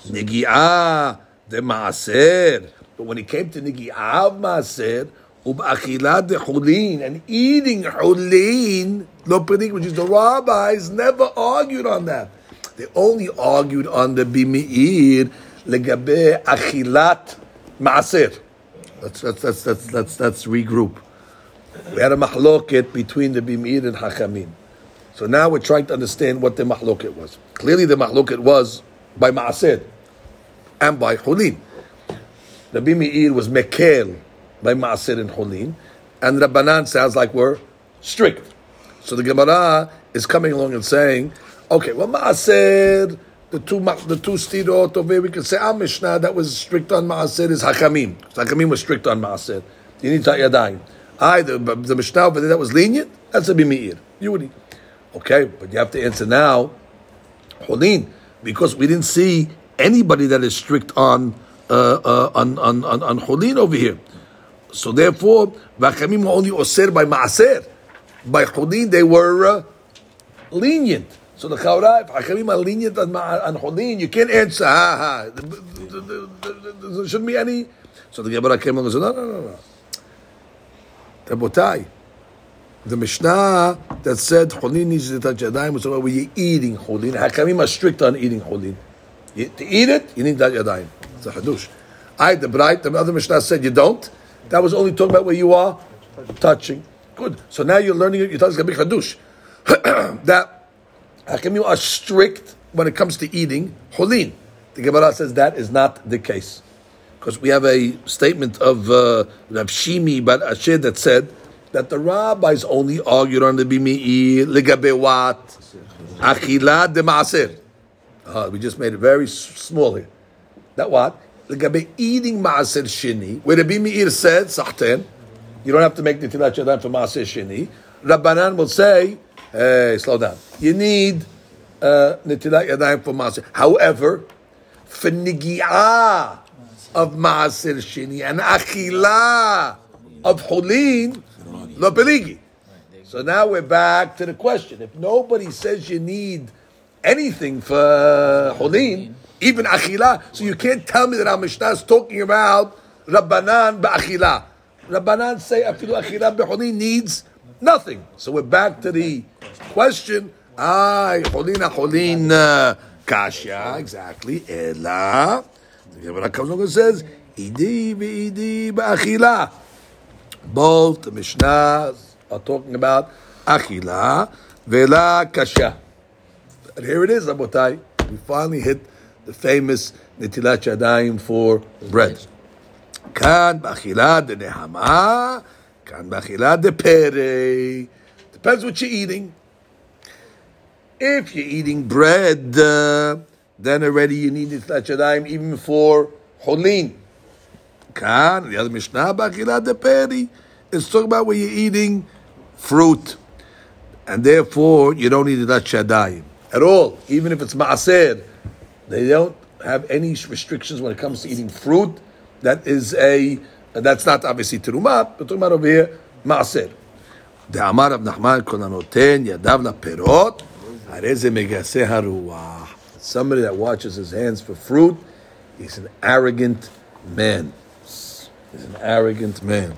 nigi'ah, the ma'aser. But when it came to nigi'ah of ma'aser, Ub'achilat hulin, and eating hulin, lo which is the rabbis, never argued on that. They only argued on the bimir legabe achilat ma'asir. Let's, regroup. We had a mahloket between the bimir and hakamim. So now we're trying to understand what the mahloket was. Clearly the mahloket was by ma'asir and by hulin. The bimir was mekel, by Maaser and Cholin, and Rabbanan sounds like we're strict. So the Gemara is coming along and saying, okay, well Maaser, the two the two stirot over we can say our Mishnah that was strict on Maaser is Hakamim. Hakamim was strict on Maaser. You need to yadayim. I the, the Mishnah over there that was lenient, that's a bimeir. You would Okay, but you have to answer now, Cholin, because we didn't see anybody that is strict on uh, uh, on on on, on over here. So therefore, Vachamim were only osir by maaser. By chulin, they were uh, lenient. So the Chaura, if are lenient on, on chulin, you can't answer, ha ha. There shouldn't be any. So the Gemara came along and said, no, no, no, no. The Rabotai, the Mishnah that said chulin needs to touch yadayim was about where you're eating chulin. Hachamim are strict on eating. You, to eat it, you need that yadayim. It's a hadush. I, the bright, the other Mishnah said you don't. That was only talking about where you are touching. Good. So now you're learning it. You're talking about chadush. that Hakim are strict when it comes to eating holin. The Gemara says that is not the case because we have a statement of uh, Rav Shimi Bar Ashi that said that the rabbis only argued on the bimi'i legabe what achila de maaser. Uh, we just made it very small here. That what לגבי eating מעשר שני, where Rabbi Meir said, סחטן, you don't have to make נטילת ידיים for מעשר שני, Rabbanan will say, hey, slow down, you need uh, נטילת ידיים for מעשר. However, for נגיעה of מעשר שני and אכילה of חולין, לא פליגי. So now we're back to the question. If nobody says you need anything for Holin, even achila. So you can't tell me that our Mishnah is talking about Rabbanan ba'achila. Rabbanan say afilu achila be'holin needs nothing. So we're back to the question. Ah, cholin cholin uh, kasha exactly. Ela. The Gemara comes along and says idi ve'idi ba'achila. Both the Mishnahs are talking about achila ve'la kasha. And here it is, Rabotai. We finally hit the famous netilat yadayim for bread. Kan b'achila de nehama, kan b'achila de pere. Depends what you're eating. If you're eating bread, uh, then already you need netilat yadayim even for holin. Kan, the other Mishnah, b'achila de peri. It's talking about when you're eating fruit. And therefore, you don't need that shadayim at all. Even if it's maaser, they don't have any restrictions when it comes to eating fruit. That is a, that's not obviously terumah, but talking about over here, maaser. דאמר רב נחמן כל הנותן ידיו לפירות, הרי זה מגסה הרוח. Somebody that watches his hands for fruit, he's an arrogant man. He's an arrogant man.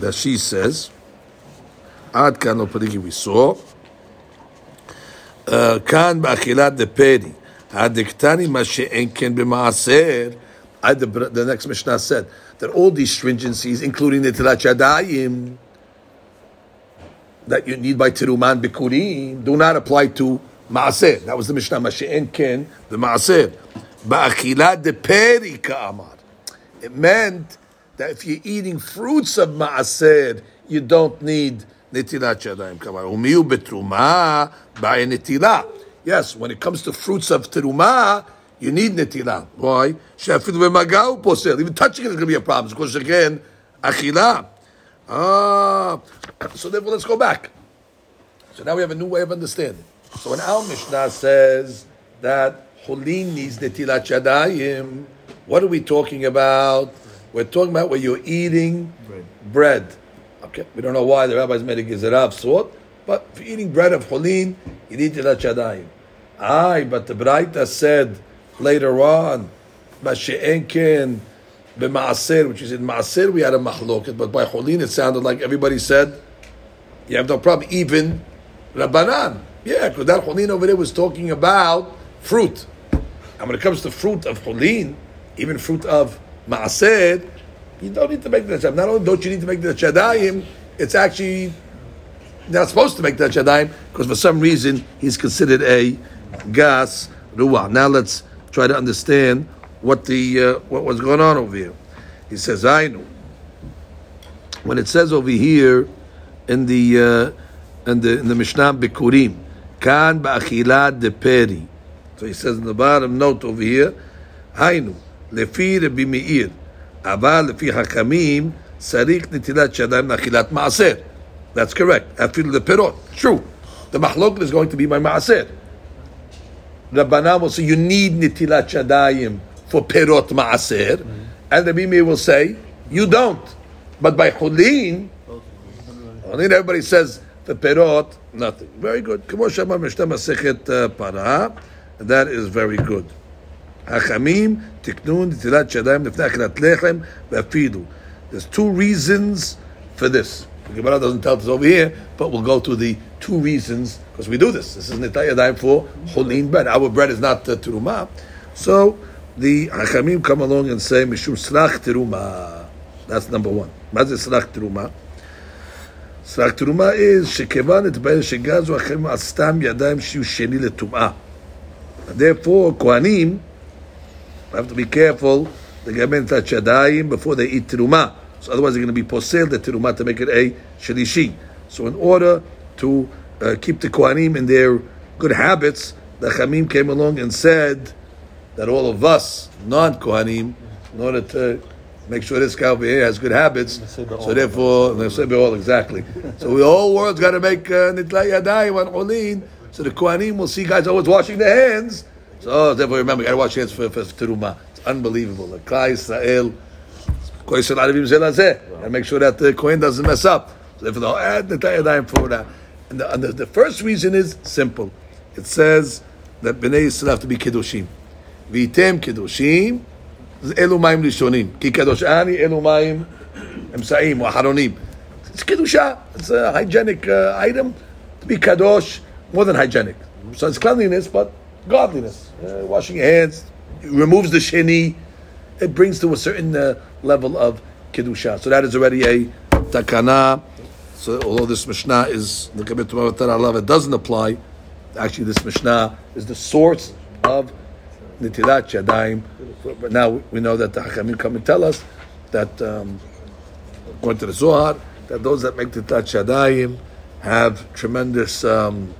That she says, עד כאן לא פריגי we saw. Uh, כאן באכילת דפרי, The, next Mishnah said that all these stringencies, including the Tilat that you need by Tiruman bikuri, do not apply to Ma'aseh. That was the Mishnah, Mashe'en Ken, the Ma'aseh. Ba'achila de Peri Ka'amar. It meant that if you're eating fruits of Ma'aseh, you don't need Netilat Yadayim Umiyu betruma by Yes, when it comes to fruits of Terumah, you need Netilah. Why? She'afidu b'magau posel. Even touching it is going to be a problem. Because again, Achilah. Ah, so therefore, let's go back. So now we have a new way of understanding. So when our Mishnah says that Hulin needs Netilat Yadayim, what are we talking about? We're talking about where you're eating Bread. bread. Okay, we don't know why the rabbis made a gezerah of sort, but eating bread of Hulin, you need Netilat Yadayim. Aye, but the Braita said later on, Mashe'enken b'ma'aser, which is in Ma'aser we had a mahloket, but by Hulin it sounded like everybody said, you have no problem, even Rabbanan. Yeah, because that Hulin over there was talking about fruit. And when it comes to fruit of Hulin, even fruit of Ma'aser, you don't need to make the Shadayim. Not only don't you need to make the Shadayim, it's actually they're not supposed to make that shadayim because for some reason he's considered a gas ruah. Now let's try to understand what the uh, what was going on over here. He says, "I know." When it says over here in the uh, in the in the Mishnah Bikurim, kan ba'achilat de peri. So he says in the bottom note over here, "Hainu lefi Rabbi Meir, aval lefi Hakamim sarik nitilat shadayim nachilat maaser." That's correct. אפילו לפירות. True. The מחלוקת is going to be my מעשר. Rabbanan will say you need nitilat shadayim for perot maaser, and the Bimi will say you don't. But by chulin, only everybody says the perot nothing. Very good. Kamo shama mishnah masechet uh, para, and that is very good. Hachamim tiknun nitilat shadayim lefnei achilat lechem ve'afidu. There's two reasons for this. The Gemara doesn't tell us over here, but we'll go to the two reasons because we do this. This is Nitayadayim for Holin bread. Our bread is not uh, Teruma. So the Hachamim come along and say, Mishum Slach Teruma. That's number one. Mazis Slach Teruma. Slach Teruma is Shekevan et Bayer Shegazu Hachamim Astam Yadayim Shiu Sheni Letumah. Therefore, Kohanim have to be careful. They get touch before they eat Teruma. So otherwise they're going to be posel the teruma to make it a shlishi. So in order to uh, keep the kohanim in their good habits, the chamim came along and said that all of us non-kohanim, in order to make sure this here has good habits, so therefore, they say we all exactly. So the whole world's got to make uh, nitla yadayim on olin. So the kohanim will see guys always washing their hands. So therefore, remember, you got to wash your hands for, for, for teruma. It's unbelievable. The Klai Israel Kohen Arabim Zelazeh, and make sure that the Kohen doesn't mess up. So therefore, they'll add the Yadayim for that. And, the, and the, the first reason is simple. It says that Bnei Yisrael have to be Kedoshim. V'item Kedoshim, אלו מים ראשונים. כי קדוש אני, אלו מים אמצעים או אחרונים. It's kedusha. It's a hygienic uh, item to be kadosh, more than hygienic. So it's cleanliness, but godliness. Uh, washing your hands, it removes the sheni, it brings to a certain uh, level of kedusha. So that is already a takana. So although this mishnah is the love, it doesn't apply. Actually, this mishnah is the source of nitilat yadayim. But now we know that the Hachamim come and tell us that, um, according to the Zohar, that those that make nitilat yadayim have tremendous um,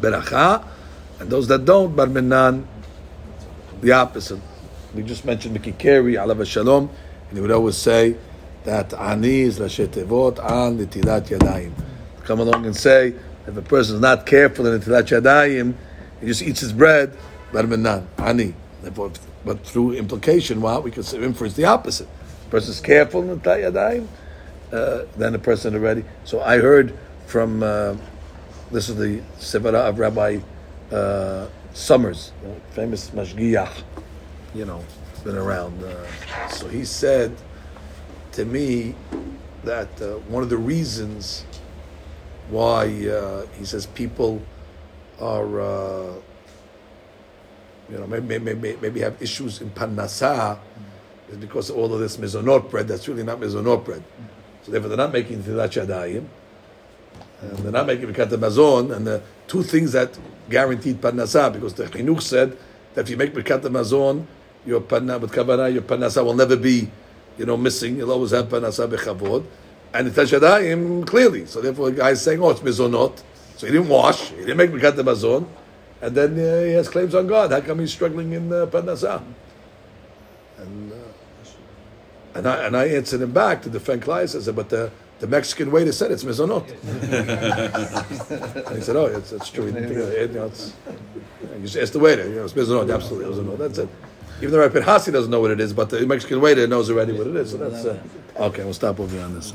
beracha, and those that don't, bar minan, the opposite. We just mentioned Miki Keri, alav shalom, and he would always say that ani is lashetevot an nitilat yadayim. Come along and say if a person is not careful in nitilat yadayim, he just eats his bread, bar minan, ani. But through implication, well, we could inference the opposite. The person is careful in nitilat yadayim, uh, then the person already. So I heard from uh, this is the Sevara of Rabbi uh, Summers, famous Mashgiach, you know, been around. Uh, so he said to me that uh, one of the reasons why uh, he says people are, uh, you know, maybe, maybe, maybe have issues in Parnasah is because all of this mezonot bread that's really not mezonot bread. So therefore they're not making tilat yadayim, and they're not making Birkat Mazon, and the two things that guaranteed Parnasah, because the Chinuch said that if you make Birkat Mazon, your Parnasah, with Kavanah, your Parnasah will never be, you know, missing. You'll always have Parnasah Bechavod. And the Tashadayim, clearly. So therefore, the guy is saying, oh, it's Mizonot. So he didn't wash, he didn't make Birkat Mazon, and then uh, he has claims on God. How come he's struggling in uh, Parnasah? And, uh, and, I, and I answered him back to defend Klai. I said, but the the Mexican waiter said it's mezonot. and he said, "Oh, it's, it's true." You, know, it's, you just ask the waiter. You know, it's mezonot. Absolutely, mezonot. That's it. Even the Rabbi Hasi doesn't know what it is, but the Mexican waiter knows already what it is. So that's uh, okay. We'll stop over on this.